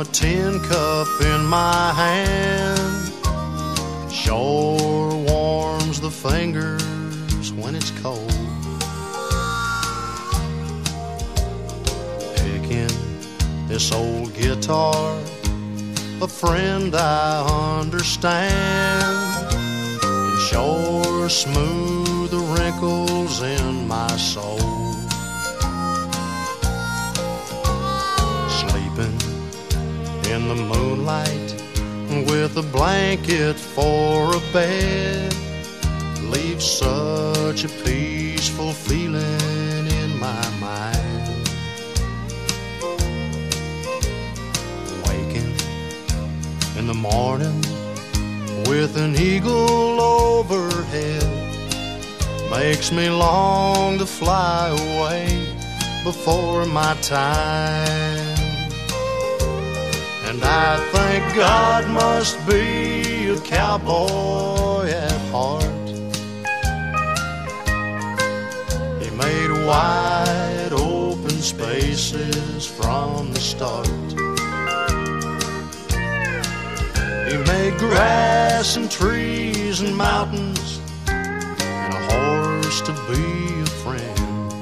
a tin cup in my hand. Sure warms the fingers when it's cold. Picking this old guitar, a friend I understand, can sure smooth the wrinkles in my soul. The moonlight with a blanket for a bed leaves such a peaceful feeling in my mind. Waking in the morning with an eagle overhead makes me long to fly away before my time. And I think God must be a cowboy at heart. He made wide open spaces from the start. He made grass and trees and mountains and a horse to be a friend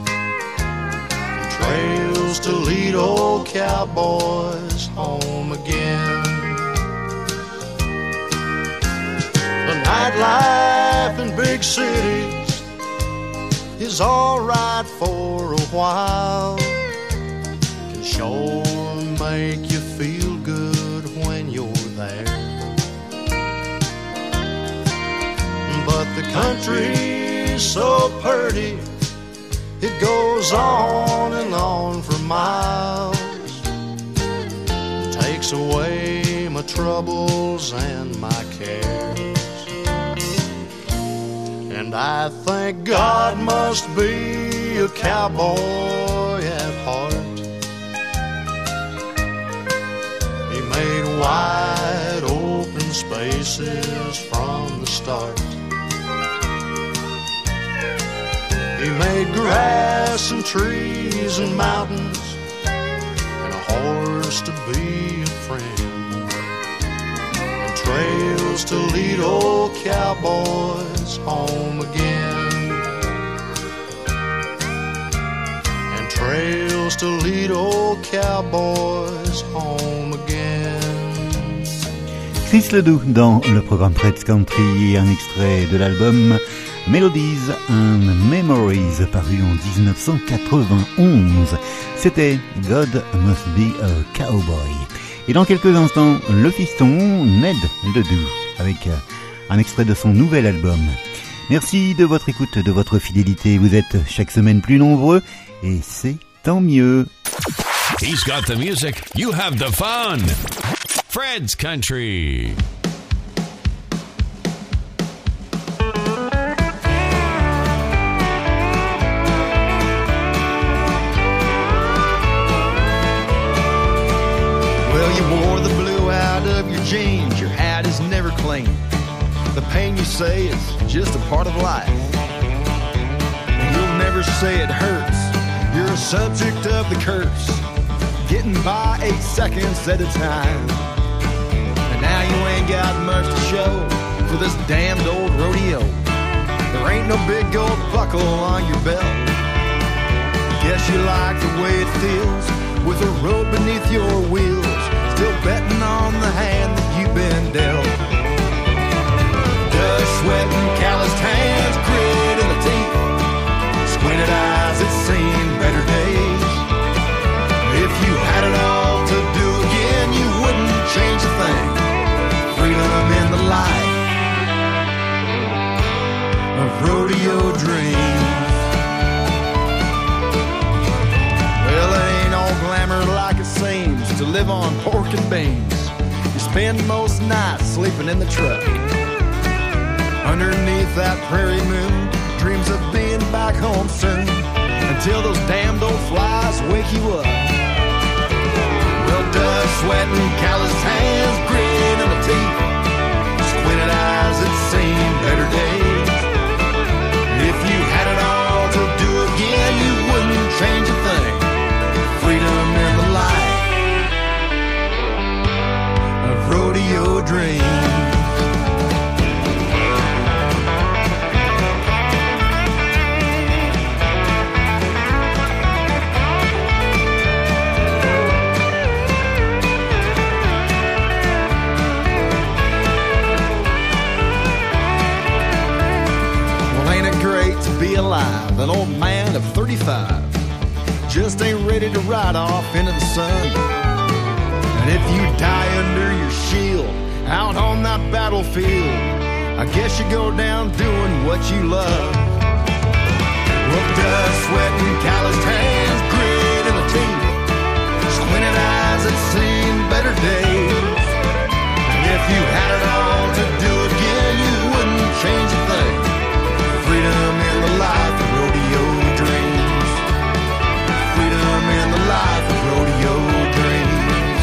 and trails to lead old cowboys home again. The nightlife in big cities is alright for a while. Can sure make you feel good when you're there. But the country's so pretty, it goes on and on for miles. Takes away my troubles and my cares. And I think God must be a cowboy at heart. He made wide open spaces from the start. He made grass and trees and mountains to be a friend and trails to lead old cowboys home again and trails to lead old cowboys home again. Chris Ledoux dans le programme Fred's Country, un extrait de l'album Melodies and Memories paru en 1991. C'était God Must Be a Cowboy. Et dans quelques instants, le fiston Ned Ledoux avec euh, un extrait de son nouvel album. Merci de votre écoute, de votre fidélité. Vous êtes chaque semaine plus nombreux et c'est tant mieux. He's got the music, you have the fun. Fred's Country. Jeans. Your hat is never clean. The pain you say is just a part of life. You'll never say it hurts. You're a subject of the curse. Getting by eight seconds at a time. And now you ain't got much to show for this damned old rodeo. There ain't no big gold buckle on your belt. Guess you like the way it feels with a road beneath your wheels. Still betting on the hand been dealt. Dust, sweat, and calloused hands, grit in the teeth. Squinted eyes that seen better days. If you had it all to do again, you wouldn't change a thing. Freedom in the light of rodeo dreams. Well, it ain't all glamour like it seems to live on pork and beans. Spend most nights sleeping in the truck. Underneath that prairie moon, dreams of being back home soon. Until those damned old flies wake you up. Well, dust, sweat, and calloused hands, grit in the teeth. Squinted eyes that seen better dream. be alive, an old man of 35 just ain't ready to ride off into the sun. And if you die under your shield, out on that battlefield, I guess you go down doing what you love. Well, dust, sweat, and calloused hands, grit in the teeth, squinted eyes that seen better days. And if you had it all to do again, you wouldn't change a thing. Freedom in the life of rodeo dreams. Freedom in the life of rodeo dreams.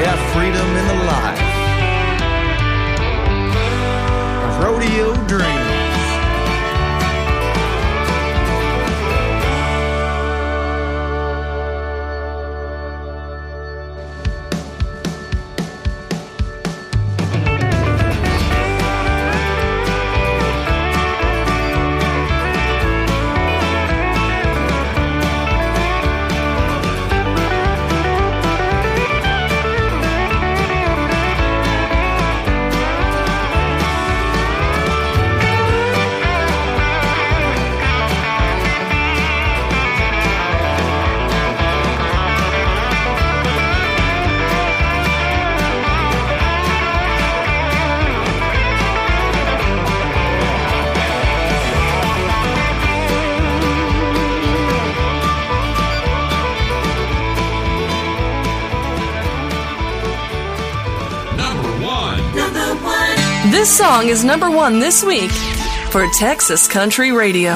Yeah, freedom in the life rodeo dreams. This song is number one this week for Texas Country Radio.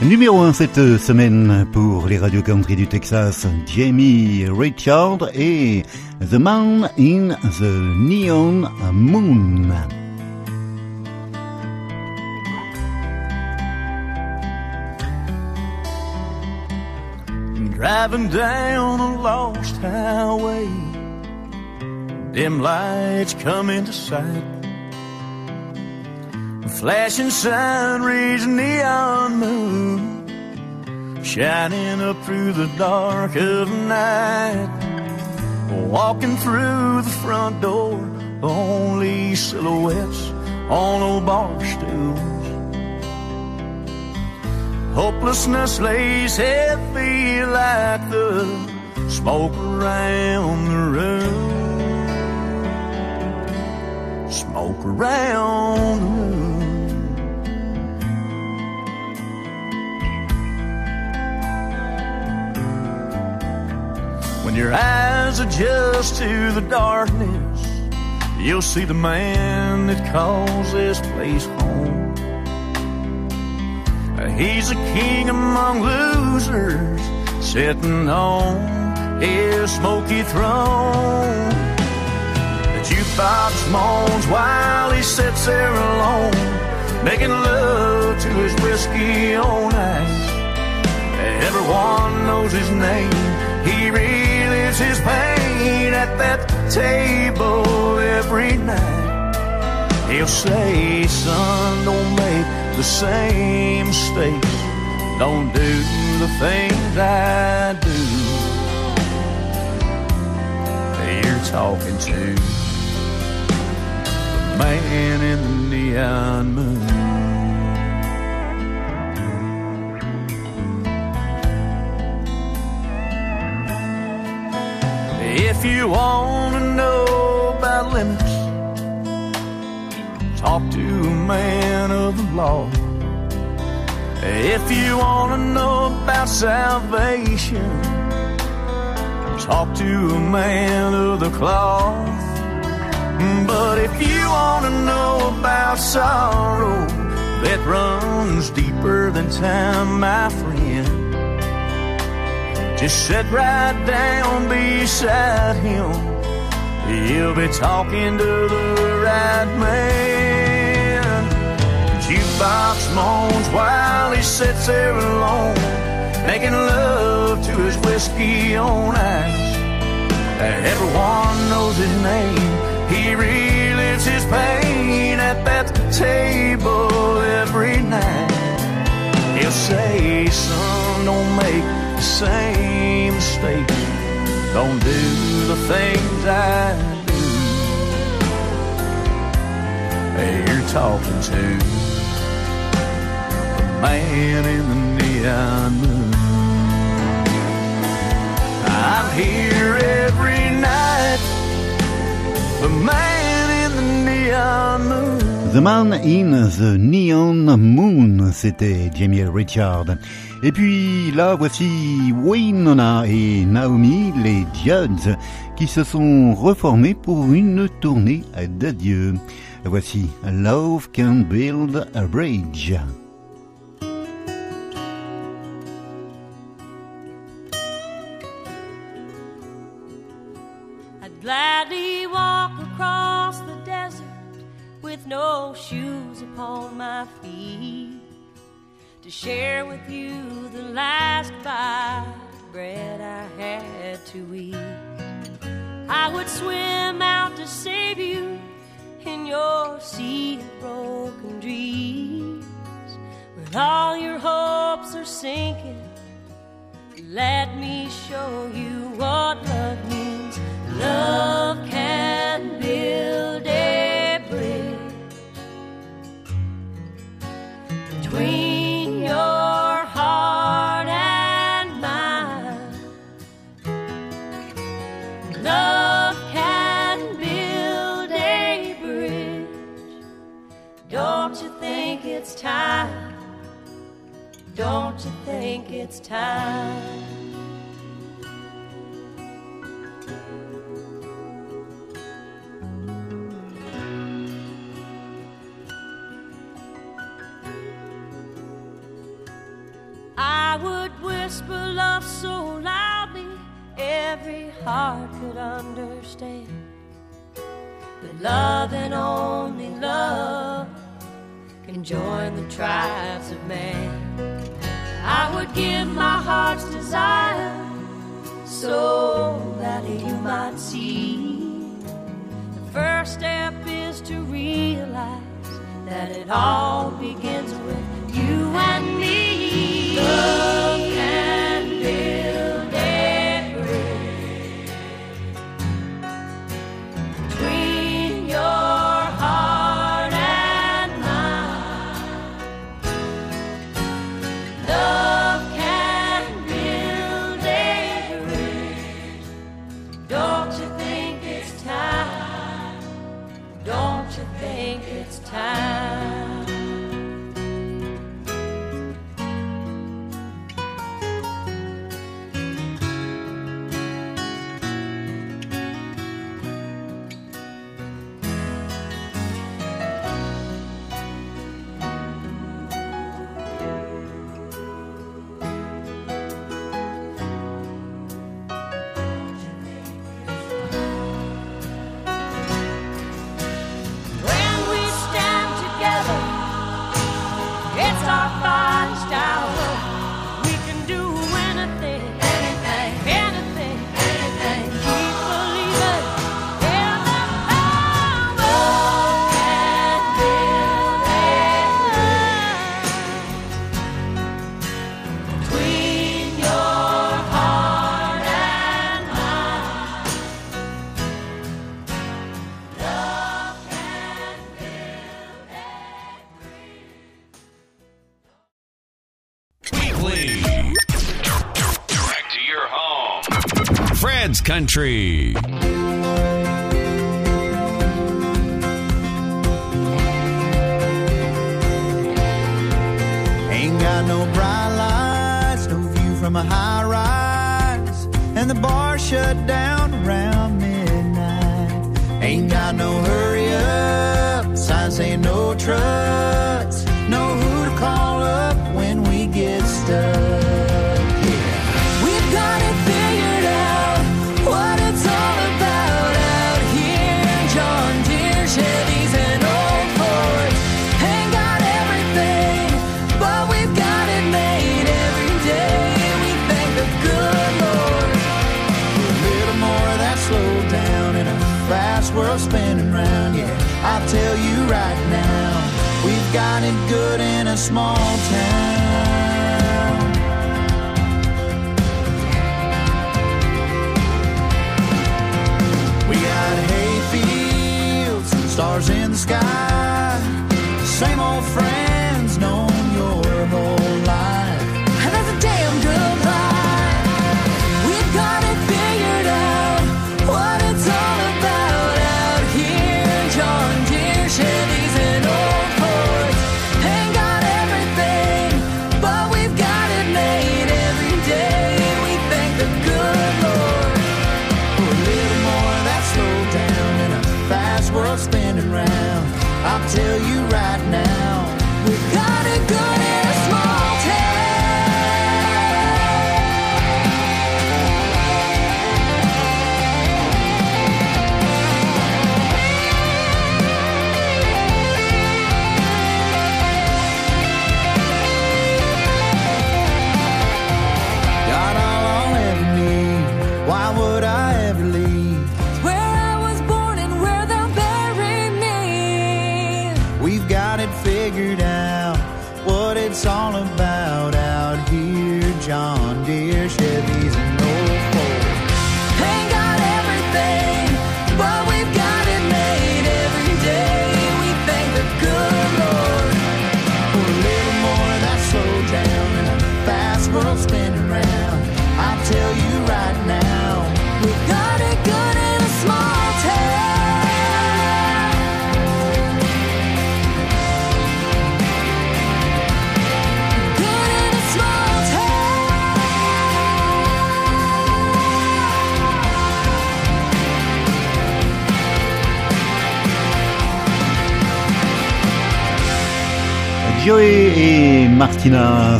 Numéro 1 cette semaine pour les radios country du Texas, Jamie Richard et The Man in the Neon Moon. Driving down a lost highway, dim lights come into sight. Flashing sign rays, neon moon, shining up through the dark of night. Walking through the front door, only silhouettes on old bar stools. Hopelessness lays heavy like the smoke around the room. Smoke around the room. When your eyes adjust to the darkness, you'll see the man that calls this place home. He's a king among losers, sitting on his smoky throne. The jukebox moans while he sits there alone, making love to his whiskey on ice. Everyone knows his name. He relives his pain at that table every night. He'll say, son, don't make the same mistakes. Don't do the things I do. You're talking to the man in the neon moon. If you want to know about limits, talk to a man of the law. If you want to know about salvation, talk to a man of the cloth. But if you want to know about sorrow that runs deeper than time, my friend, just sit right down beside him. He'll be talking to the right man. Jukebox moans while he sits there alone, making love to his whiskey on ice. Everyone knows his name. He relives his pain at that table every night. He'll say, son, don't make same mistake. Don't do the things I do. Hey, you're talking to the man in the neon moon. I'm here every night, the man in the neon. The Man in the Neon Moon, c'était Jamie Richard. Et puis là, voici Waynona et Naomi, les Judds, qui se sont reformés pour une tournée d'adieu. Voici Love Can Build a Bridge. With no shoes upon my feet to share with you the last bite of bread I had to eat. I would swim out to save you in your sea of broken dreams. When all your hopes are sinking, let me show you what love means. Love can build time? Don't you think it's time? I would whisper love so loudly every heart could understand. That love and only love can join the tribes of man. I would give my heart's desire so that you might see. The first step is to realize that it all begins with you and me. Love Fred's Country. Ain't got no bright lights, no view from a high rise, and the bar shut down around midnight. Ain't got no hurry up, sign saying no trucks, know who to call up when we get stuck. A small town. We got hay fields, stars in the sky, same old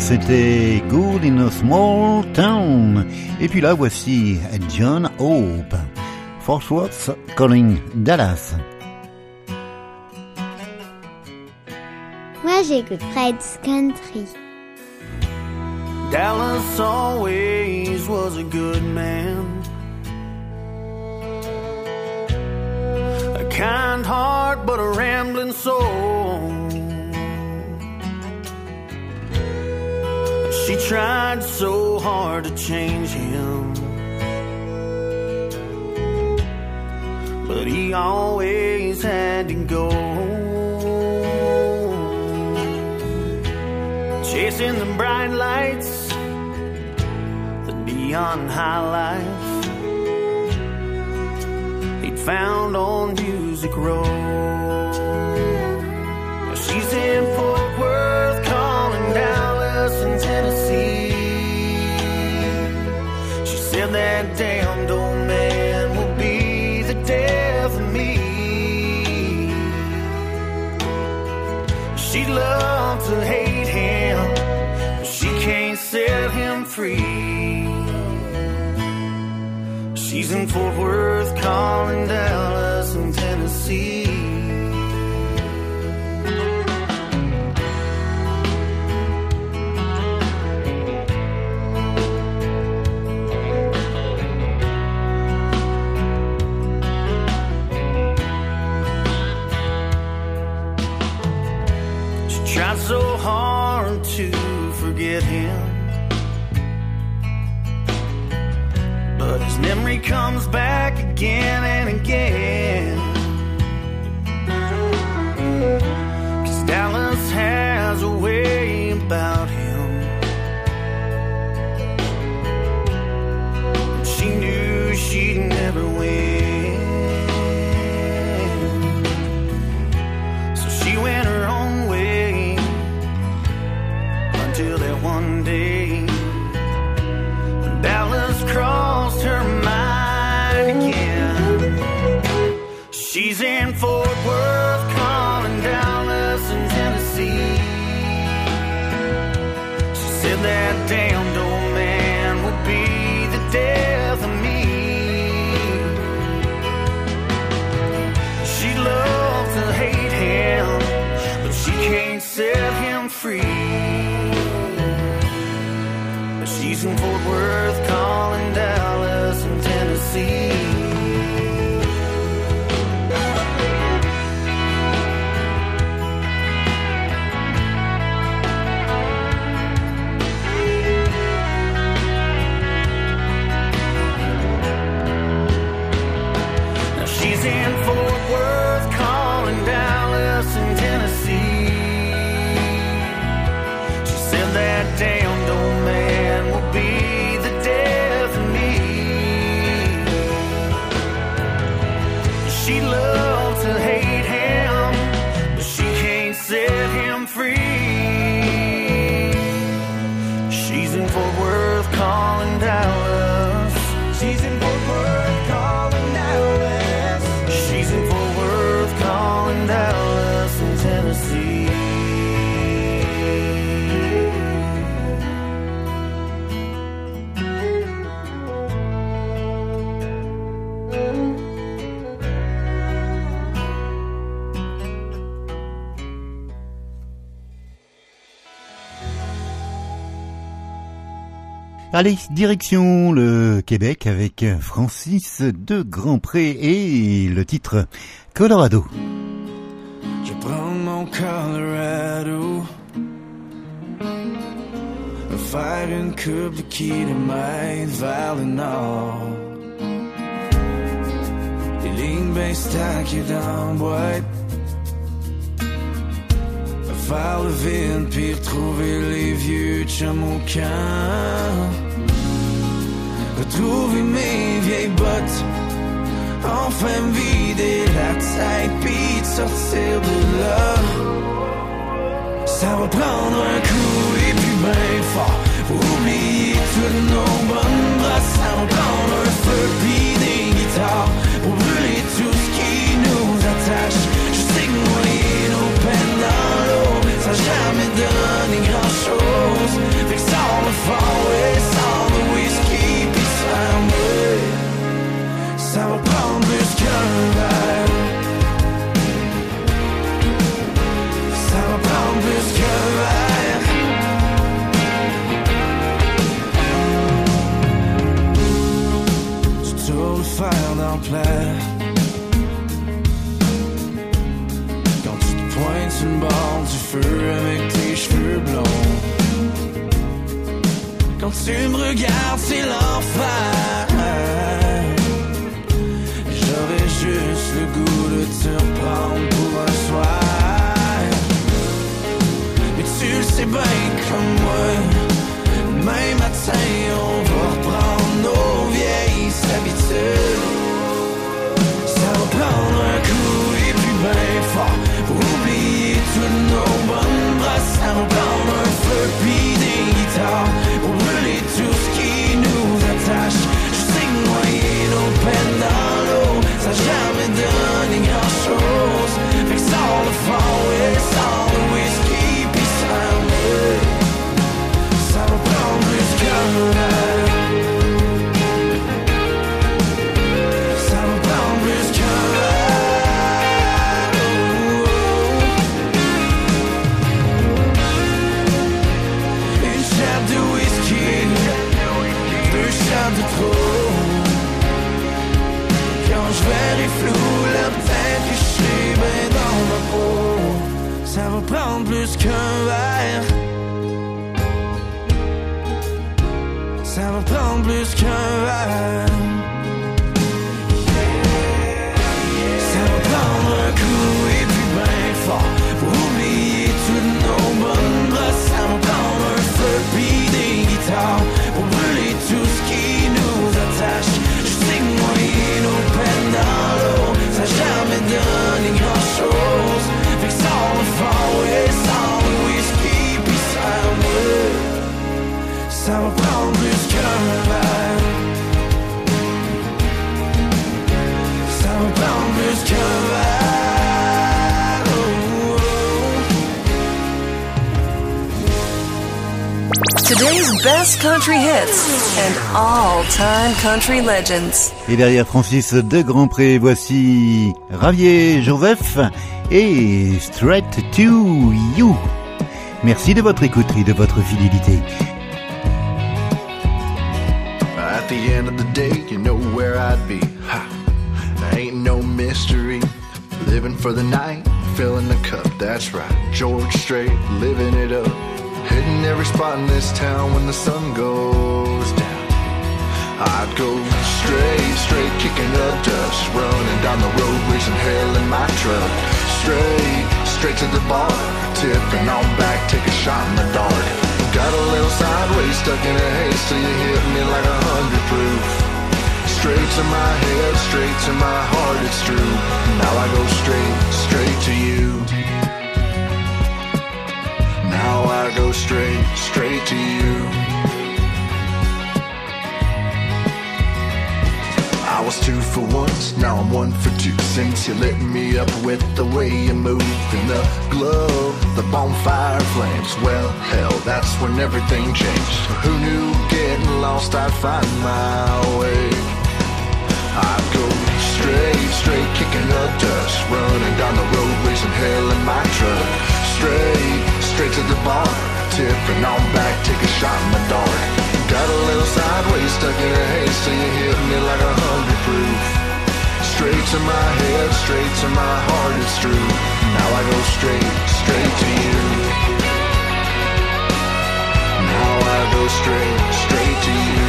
c'était Good in a Small Town. Et puis là, voici John Hope. Fort Worth calling Dallas. Moi, j'écoute Fred's Country. Dallas always was a good man. A kind heart, but a rambling soul. She tried so hard to change him. But he always had to go. Chasing the bright lights, the neon highlights he'd found on Music Row. She's in that damned old man will be the death of me. She'd love to hate him, but she can't set him free. She's in Fort Worth, calling Dallas and Tennessee. Comes back again and again. Cause Dallas has a way about Worth, calling Dallas and Tennessee. Allez, direction le Québec avec Francis de Grandpré et le titre Colorado. Je prends mon Colorado Faire une coupe de kilomètres vers le nord. Des lignes bien stackées dans boîte. Faire le vide puis retrouver les vieux chums. Retrouver mes vieilles bottes. Enfin vider la tête puis sortir de là. Ça va prendre un coup et puis bien fort. Oublier toutes nos bonnes brasses. Ça va prendre un feu puis des guitares. Pour brûler tout ce Quand tu te pointes le bord du feu avec tes cheveux blonds. Quand tu me regardes, c'est l'enfer. J'aurais juste le goût de te reprendre pour un soir. Mais tu le sais bien comme moi. Demain matin, on va reprendre nos vieilles habitudes. Fort. Pour oublier toutes nos bonnes brasses. Ça va prendre un feu puis des guitares. Pour brûler tout ce qui nous attache. Je sais que nos. Ça country hits and all-time country legends. Et derrière Francis de Grandpré, voici Ravier Joseph et Straight to You. Merci de votre écoute et de votre fidélité. At the end of the day, you know where I'd be. Ha. Ain't no mystery. Living for the night, filling the cup, that's right. George Strait, living it up. Hitting every spot in this town when the sun goes down. I'd go straight, straight, kicking up dust. Running down the road, raising hell in my truck. Straight, straight to the bar. Tipping on back, take a shot in the dark. Got a little sideways stuck in a haze till you hit me like a hundred proof. Straight to my head, straight to my heart, it's true. Now I go straight, straight to you. I go straight, straight to you. I was two for once, now I'm one for two. Since you lit me up with the way you move in the glow, the bonfire flames. Well, hell, that's when everything changed. Who knew getting lost I'd find my way? I'd go straight, straight, kicking up dust, running down the road, raising hell in my truck. Straight, straight to the bar. Tipping on back, take a shot in the dark. Got a little sideways stuck in a haze, so you hit me like a hundred proof. Straight to my head, straight to my heart, it's true. Now I go straight, straight to you. Now I go straight, straight to you.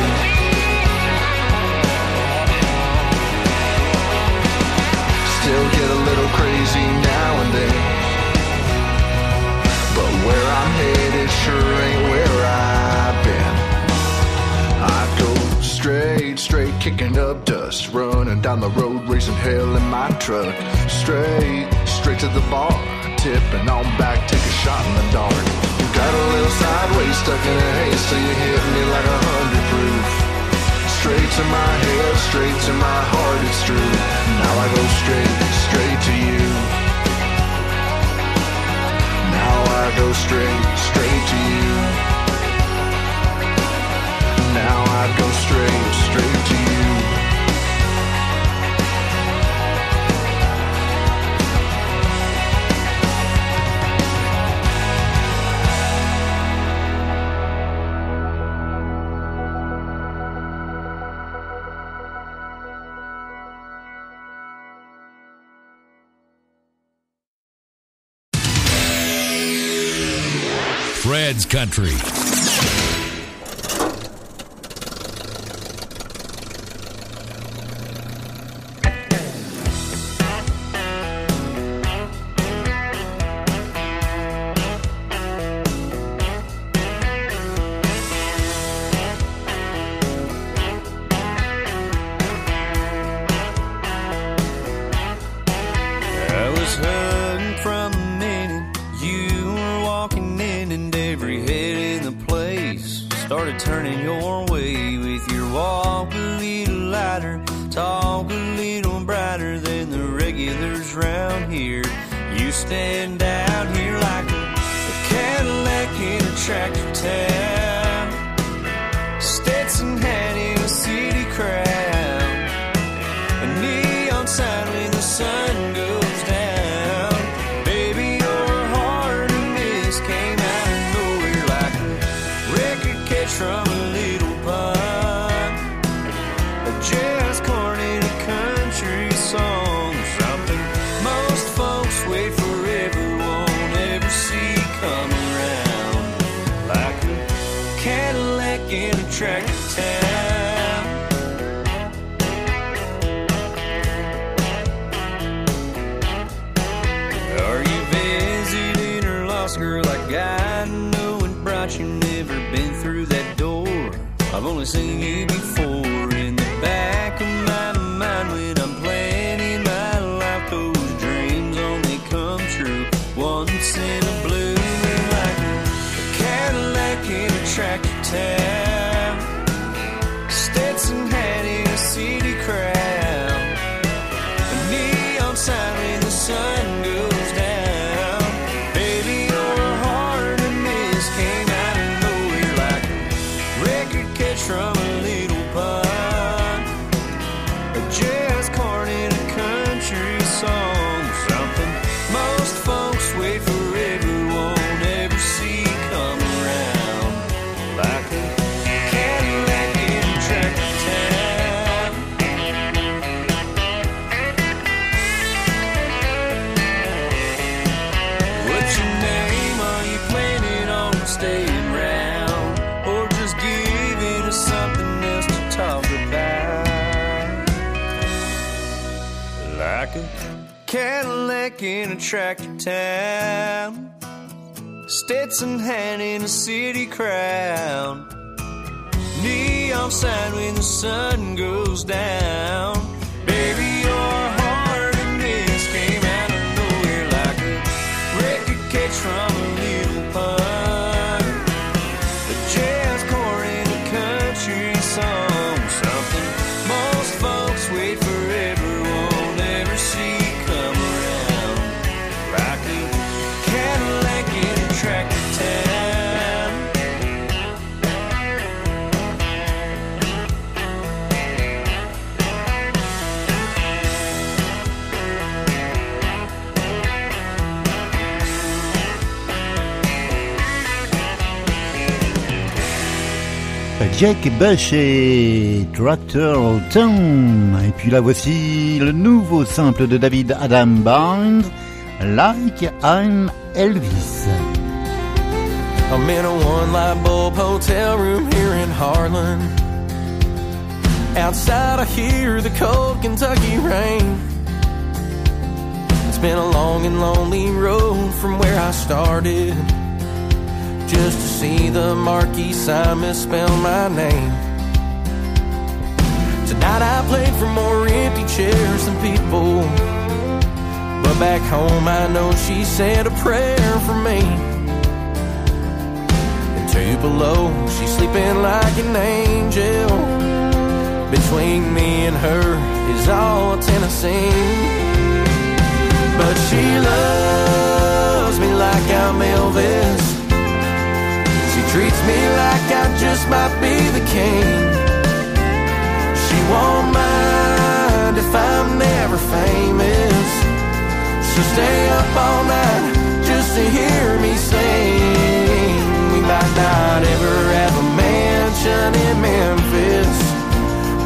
Still get a little crazy now and then. But where I'm headed sure ain't where I've been. I go straight, straight, kicking up dust, running down the road, raising hell in my truck. Straight, straight to the bar, tipping on back, take a shot in the dark. Got a little sideways, stuck in a haze, so you hit me like a hundred proof straight to my head, straight to my heart, it's true. Now I go straight. strings. Country. seen you before in the back of my mind when I'm planning my life. Those dreams only come true once in a blue moonlight, like a Cadillac in a tractor. in a tractor town, Stetson hand in a city crown, neon sign when the sun goes down. Jack Bush et Tractor Town. Et puis là voici le nouveau simple de David Adam Barnes Like I'm Elvis. I'm in a one light bulb hotel room here in Harlan. Outside I hear the cold Kentucky rain. It's been a long and lonely road from where I started. Just to see the marquee sign misspell my name. Tonight, I played for more empty chairs than people. But back home, I know she said a prayer for me And two below. She's sleeping like an angel. Between me and her is all Tennessee. But she loves me like I'm Elvis. Treats me like I just might be the king. She won't mind if I'm never famous. She'll stay up all night just to hear me sing We might not ever have a mansion in Memphis,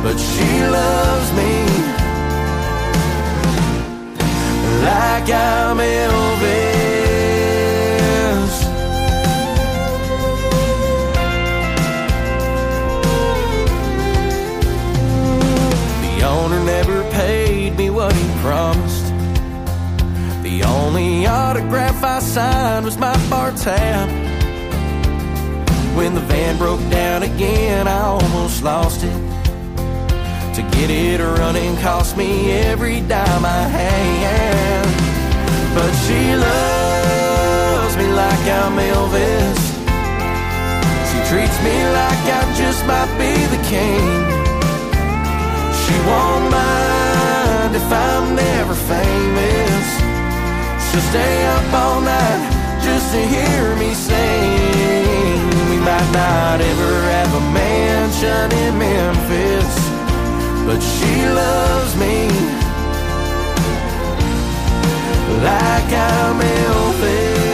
but she loves me like I'm Elvis. Autograph was my bar tab. When the van broke down again, I almost lost it. To get it running cost me every dime I had. But she loves me like I'm Elvis. She treats me like I just might be the king. She won't mind if I'm never famous. She'll stay up all night just to hear me sing. We might not ever have a mansion in Memphis, but she loves me. Like I'm Elvis.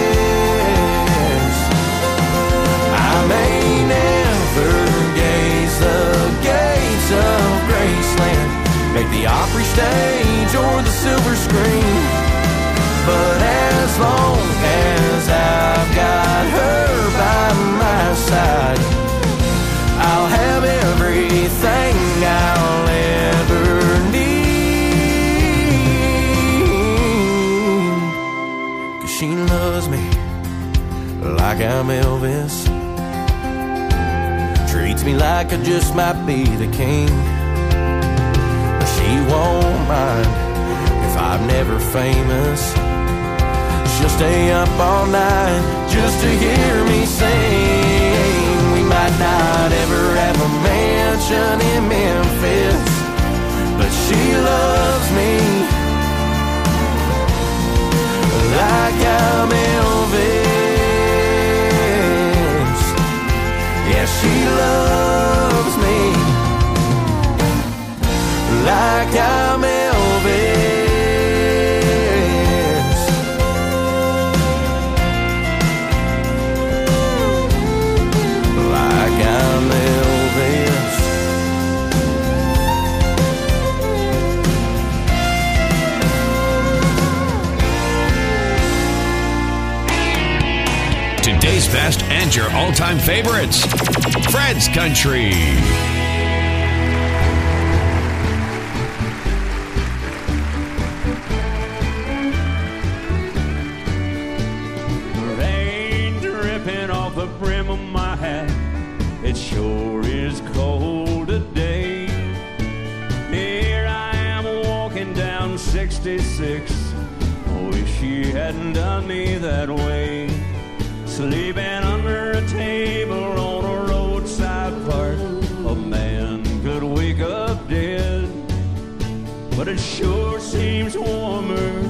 I may never gaze the gates of Graceland, make the Opry stage or the silver screen, but as long as I've got her by my side. I'll have everything I'll ever need. Cause she loves me like I'm Elvis. Treats me like I just might be the king. She won't mind if I'm never famous. She'll stay up all night just to hear me sing. We might not ever have a mansion in Memphis, but she loves me like I'm Elvis. Yeah, she loves me like I'm Elvis. Your all time favorites. Fred's Country. Rain dripping off the brim of my hat. It sure is cold today. Here I am walking down 66. Wish she hadn't done me that way. Sleeping under a table on a roadside park. A man could wake up dead. But it sure seems warmer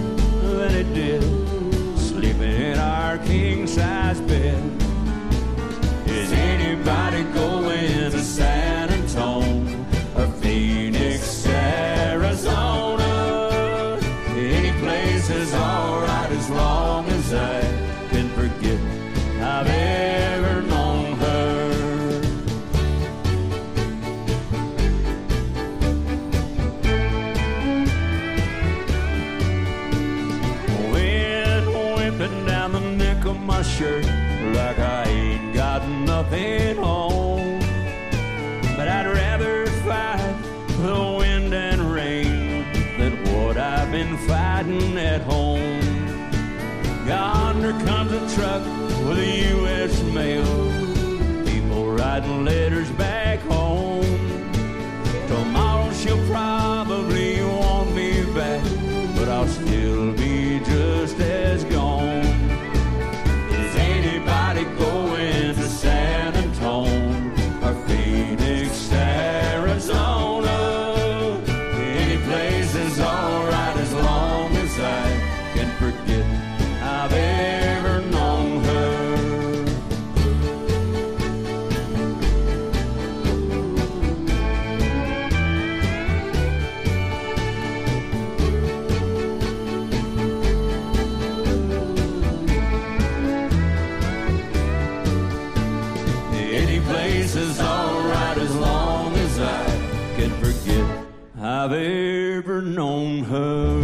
I've ever known her.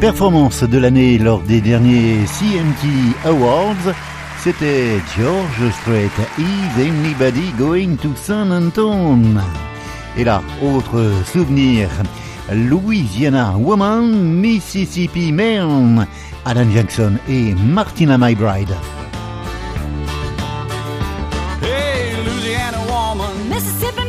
Performance de l'année lors des derniers CMT Awards, c'était George Strait. Is anybody going to San Antone? Et là, autre souvenir. Louisiana Woman, Mississippi Man, Alan Jackson et Martina My Bride. Hey, Louisiana woman, Mississippi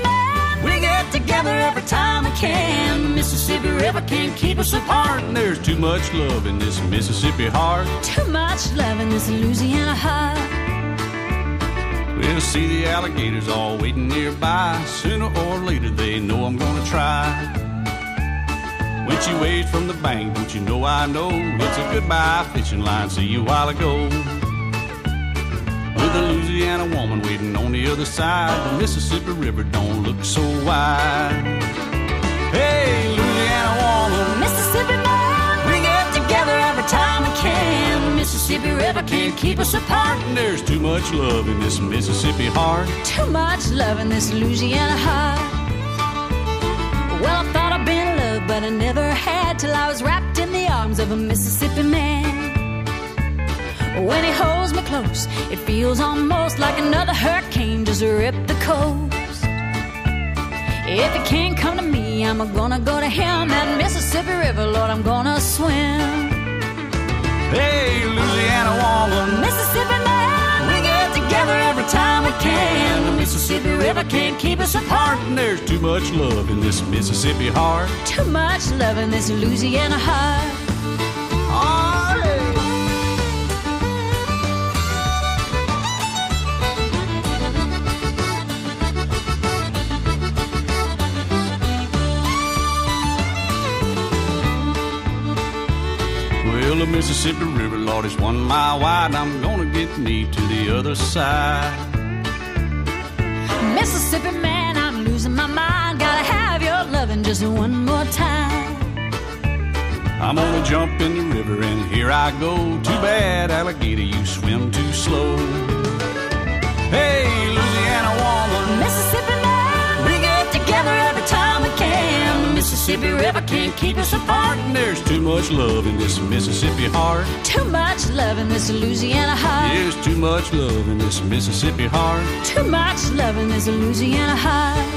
together every time we can. Mississippi River can't keep us apart. and there's too much love in this Mississippi heart. Too much love in this Louisiana heart. We'll see the alligators all waiting nearby. Sooner or later, they know I'm gonna try. When she waves from the bank, don't you know I know it's a goodbye fishing line. See you a while ago. A Louisiana woman waiting on the other side, the Mississippi River don't look so wide. Hey, Louisiana woman, Mississippi man, we get together every time we can. Mississippi River can't keep us apart. there's too much love in this Mississippi heart. Too much love in this Louisiana heart. Well, I thought I'd been loved, but I never had till I was wrapped in the arms of a Mississippi man. When he holds me close, it feels almost like another hurricane just ripped the coast. If he can't come to me, I'm gonna go to him. That Mississippi River, Lord, I'm gonna swim. Hey, Louisiana woman, Mississippi man, we get together every time we can. The Mississippi River can't keep us apart. and there's too much love in this Mississippi heart. Too much love in this Louisiana heart. Well, the Mississippi River, Lord, is one mile wide. I'm gonna get me to the other side. Mississippi man, I'm losing my mind. Gotta have your loving just one more time. I'm gonna jump in the river and here I go. Too bad, alligator, you swim too slow. Hey, Louisiana woman, Mississippi Mississippi River can't keep us apart. and there's too much love in this Mississippi heart. Too much love in this Louisiana heart. There's too much love in this Mississippi heart. Too much love in this Louisiana heart.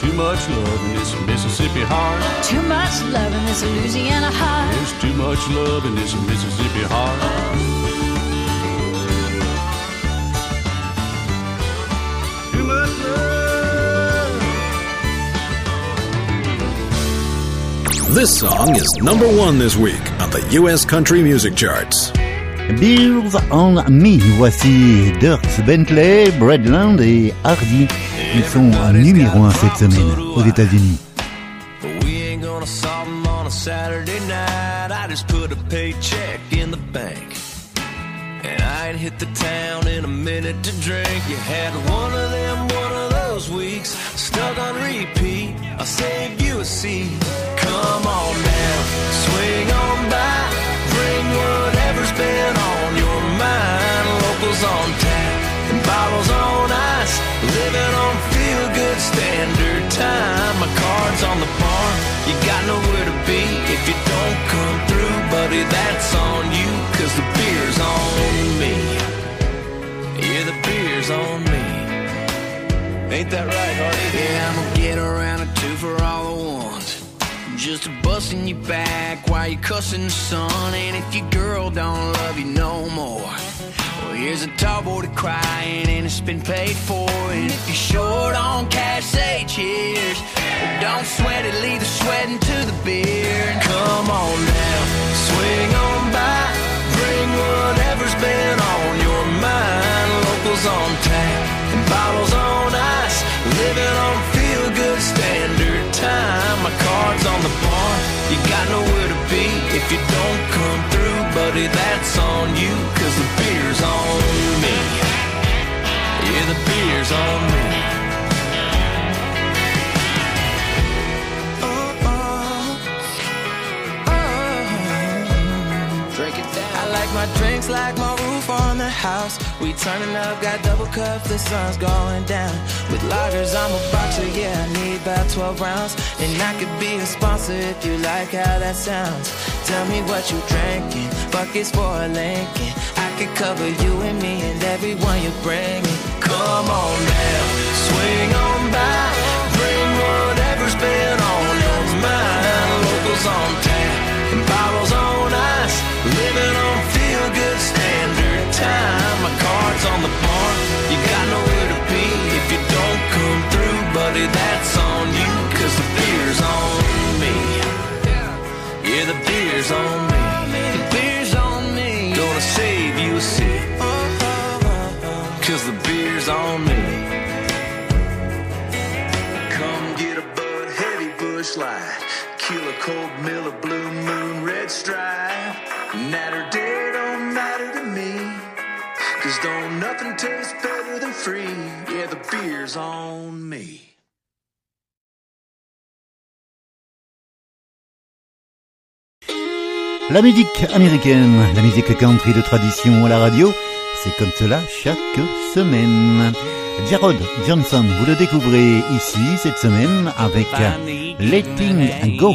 Too much love in this Mississippi heart. Too much love in this Louisiana heart. There's too much love in this Mississippi heart. This song is number one this week on the U.S. Country Music Charts. Beers on Me, voici Dierks Bentley, Breland et Hardy. Ils sont numéro 1 cette semaine aux États-Unis. We ain't gonna solve 'em on a Saturday night. I just put a paycheck in the bank. And I ain't hit the town in a minute to drink. You had one of them, one of those weeks. Stuck on repeat. I'll save you a seat. Living on feel good standard time. My card's on the bar, you got nowhere to be if you don't come through, buddy. That's on you, cause the beer's on me. Yeah, the beer's on me. Ain't that right, Hardy? Yeah, I'm gonna get around a two for all the ones. Just a busting you back while you cussing the sun. And if your girl don't love you no more, well, here's a tall boy to crying and it's been paid for. And if you're short on cash, say cheers. But don't sweat it, leave the sweating to the beer. And Come on now, swing on by. Bring whatever's been on your mind. Locals on tap and bottles on ice. Living on feel good standard time. My card's on the. You got nowhere to be if you don't come through, buddy. That's on you, cause the beer's on me. Yeah, the beer's on me. Like my drinks like my roof on the house. We turning up, got double cups, the sun's going down. With lagers, I'm a boxer, yeah, I need about 12 rounds. And I could be a sponsor if you like how that sounds. Tell me what you drinking, buckets for a Lincoln. I could cover you and me and everyone you're bringing. Come on now, swing on by. Bring whatever's been on your mind. Locals on tap and bottles on ice. Living on feel good standard time. My card's on the bar. You got nowhere to be if you don't come through, buddy. That's on you, cause the beer's on me. Yeah, the beer's on me. The beer's on me. Gonna save you a seat. Cause the beer's on me. Come get a Bud Heavy Busch Light. Kill a cold Miller Blue Moon Red Stripe. Don't matter to me. Cause don't nothing taste better than free. Yeah, the beer's on me. La musique américaine, la musique country de tradition à la radio, c'est comme cela chaque semaine. Jarrod Johnson, vous le découvrez ici cette semaine avec Letting Go.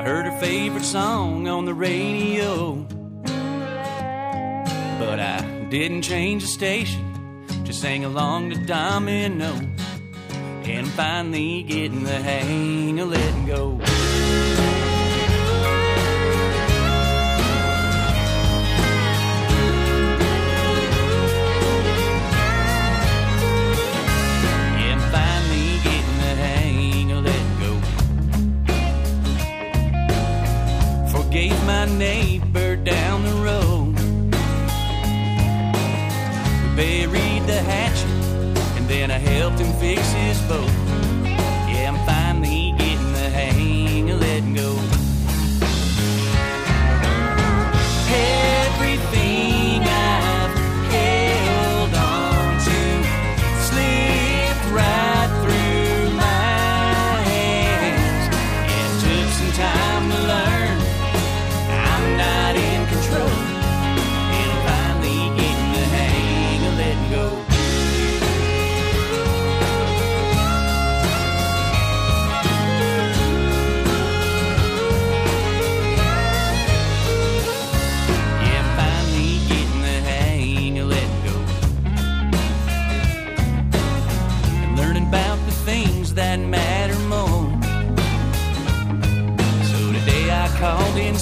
I heard her favorite song on the radio. But I didn't change the station, just sang along to Domino. And I'm finally getting the hang of letting go. Forgave my neighbor down the road. We buried the hatchet, and then I helped him fix his boat.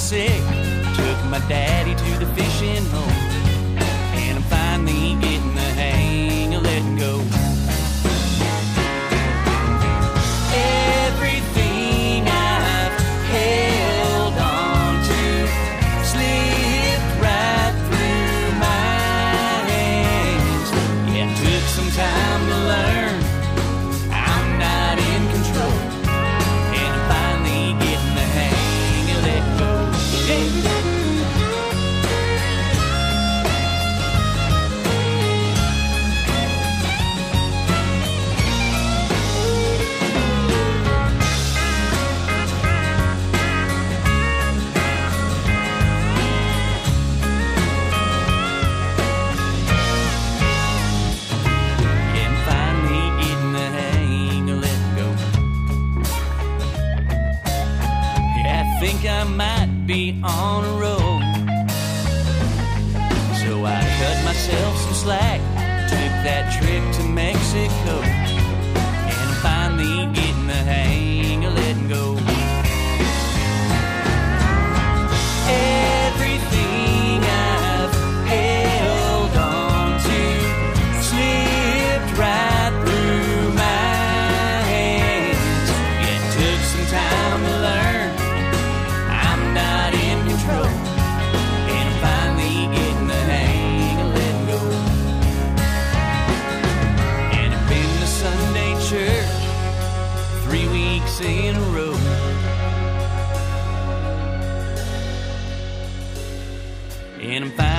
Sick, took my daddy And I'm finally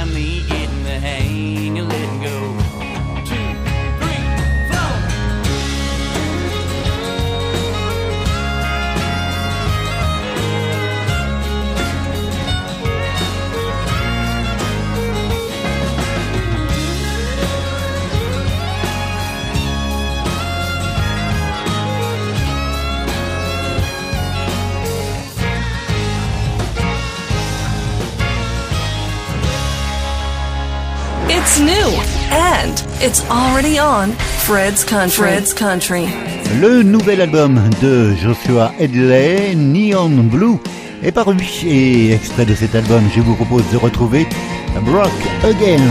it's already on Fred's Country. Fred's Country. Le nouvel album de Joshua Hedley, Neon Blue, est paru et extrait de cet album, je vous propose de retrouver Brock Again.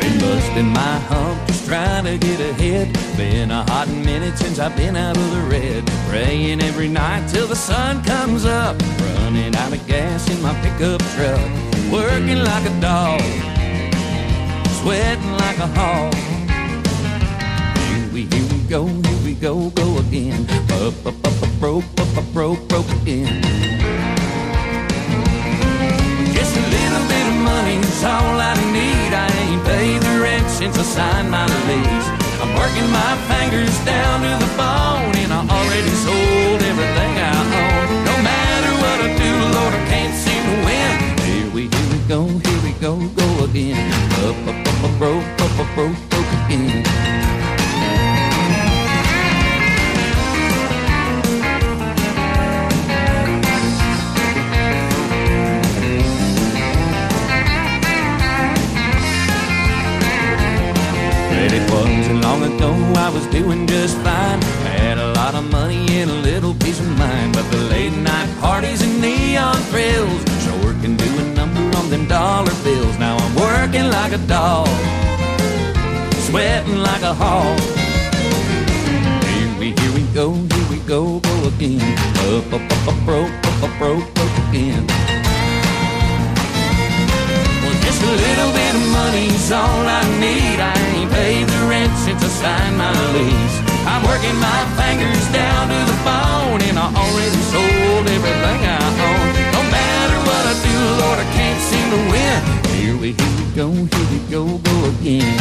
Been busting my hump, just trying to get ahead. Been a hot minute since I've been out of the red. Praying every night till the sun comes up. Running out of gas in my pickup truck. Working like a dog, sweating like a hog. Here we, here we go, here we go, go again. Up, up, up, up, broke, up, up, broke, broke again. Just a little bit of money's all I need. I ain't paid the rent since I signed my lease. I'm working my fingers down to the bone, and I already sold everything I own. No matter what I do, Lord, I can't seem to win. Here we, here we go, here go, go again. Up, up, up, up, broke, up, up, broke, broke again. But it wasn't long ago I was doing just fine. A dog, sweating like a hog. Here we, here we go, here we go, go again. Up, up, up, up, broke, up, up, broke, broke again. Well, just a little bit of money's all I need. I ain't paid the rent since I signed my lease. I'm working my fingers down to the bone, and I already sold everything I own. No matter what I do, Lord, I can't seem to win. Here we, we go, here we go, go again.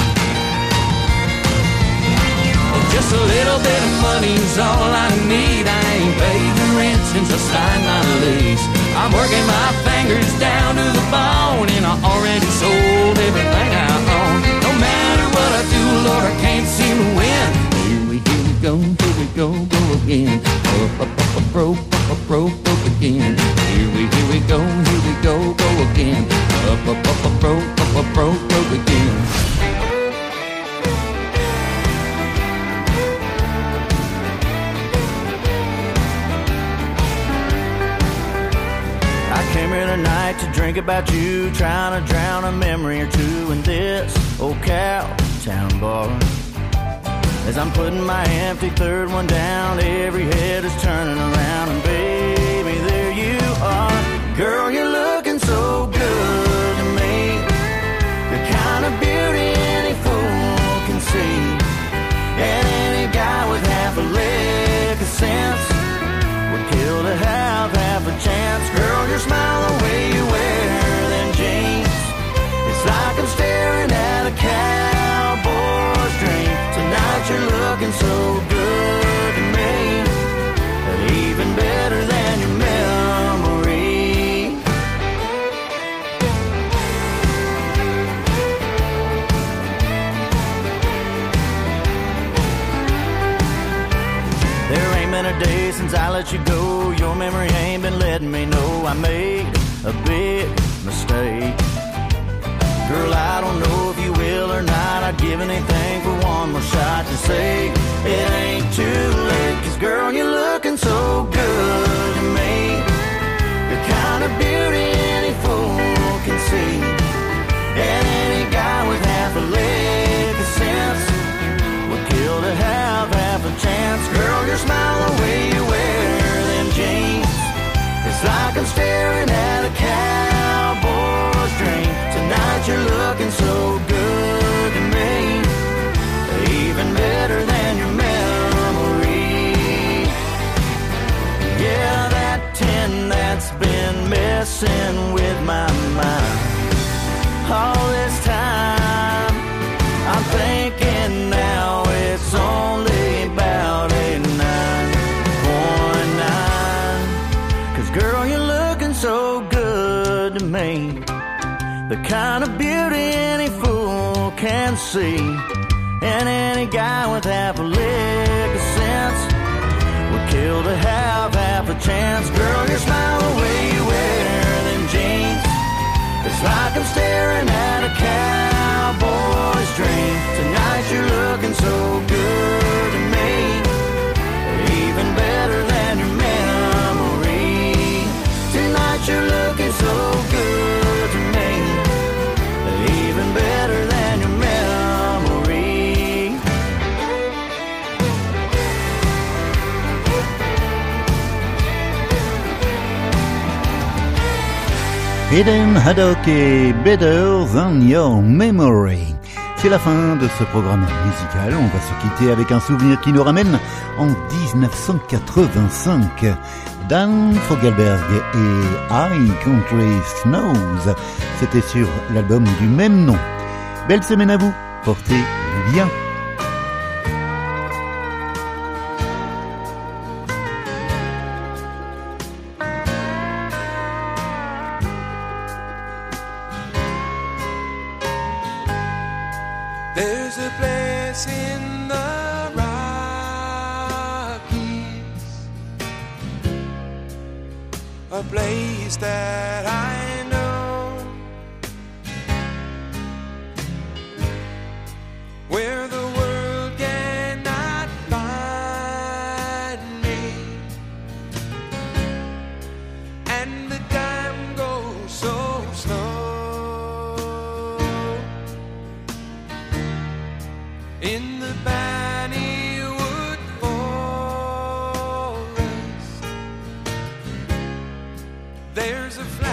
Just a little bit of money's all I need. I ain't paid the rent since I signed my lease. I'm working my fingers down to the bone, and I already sold everything I own. No matter what I do, Lord, I can't seem to win. Here we, go, we go, go again. Up, up, up, up, broke, up, up, broke, broke again. Here we, here we go, here we go, go again. Up, up, up, up, broke, up, up, broke, broke again. I came here tonight to drink about you, trying to drown a memory or two in this old cow town bar. As I'm putting my empty third one down, every head is turning around, and baby, there you are. Girl, you're looking so good let you go. Your memory ain't been letting me know I made a big mistake. Girl, I don't know if you will or not. I'd give anything for one more shot to say it ain't too late. Cause girl, you look like I'm staring at a cowboy's dream. Tonight you're looking so good to me. Even better than your memory. Yeah, that tin that's been messing see. And any guy with half a lick of sense would kill to have half a chance. Girl, your smile, the way you wear them jeans. It's like I'm staring at a cowboy's dream. Tonight you're looking so good to me. Even better than your memory. Tonight you're looking so Eden Haddock et Better Than Your Memory. C'est la fin de ce programme musical. On va se quitter avec un souvenir qui nous ramène en 1985. Dan Fogelberg et I Country Snows. C'était sur l'album du même nom. Belle semaine à vous. Portez-vous bien. There's a flower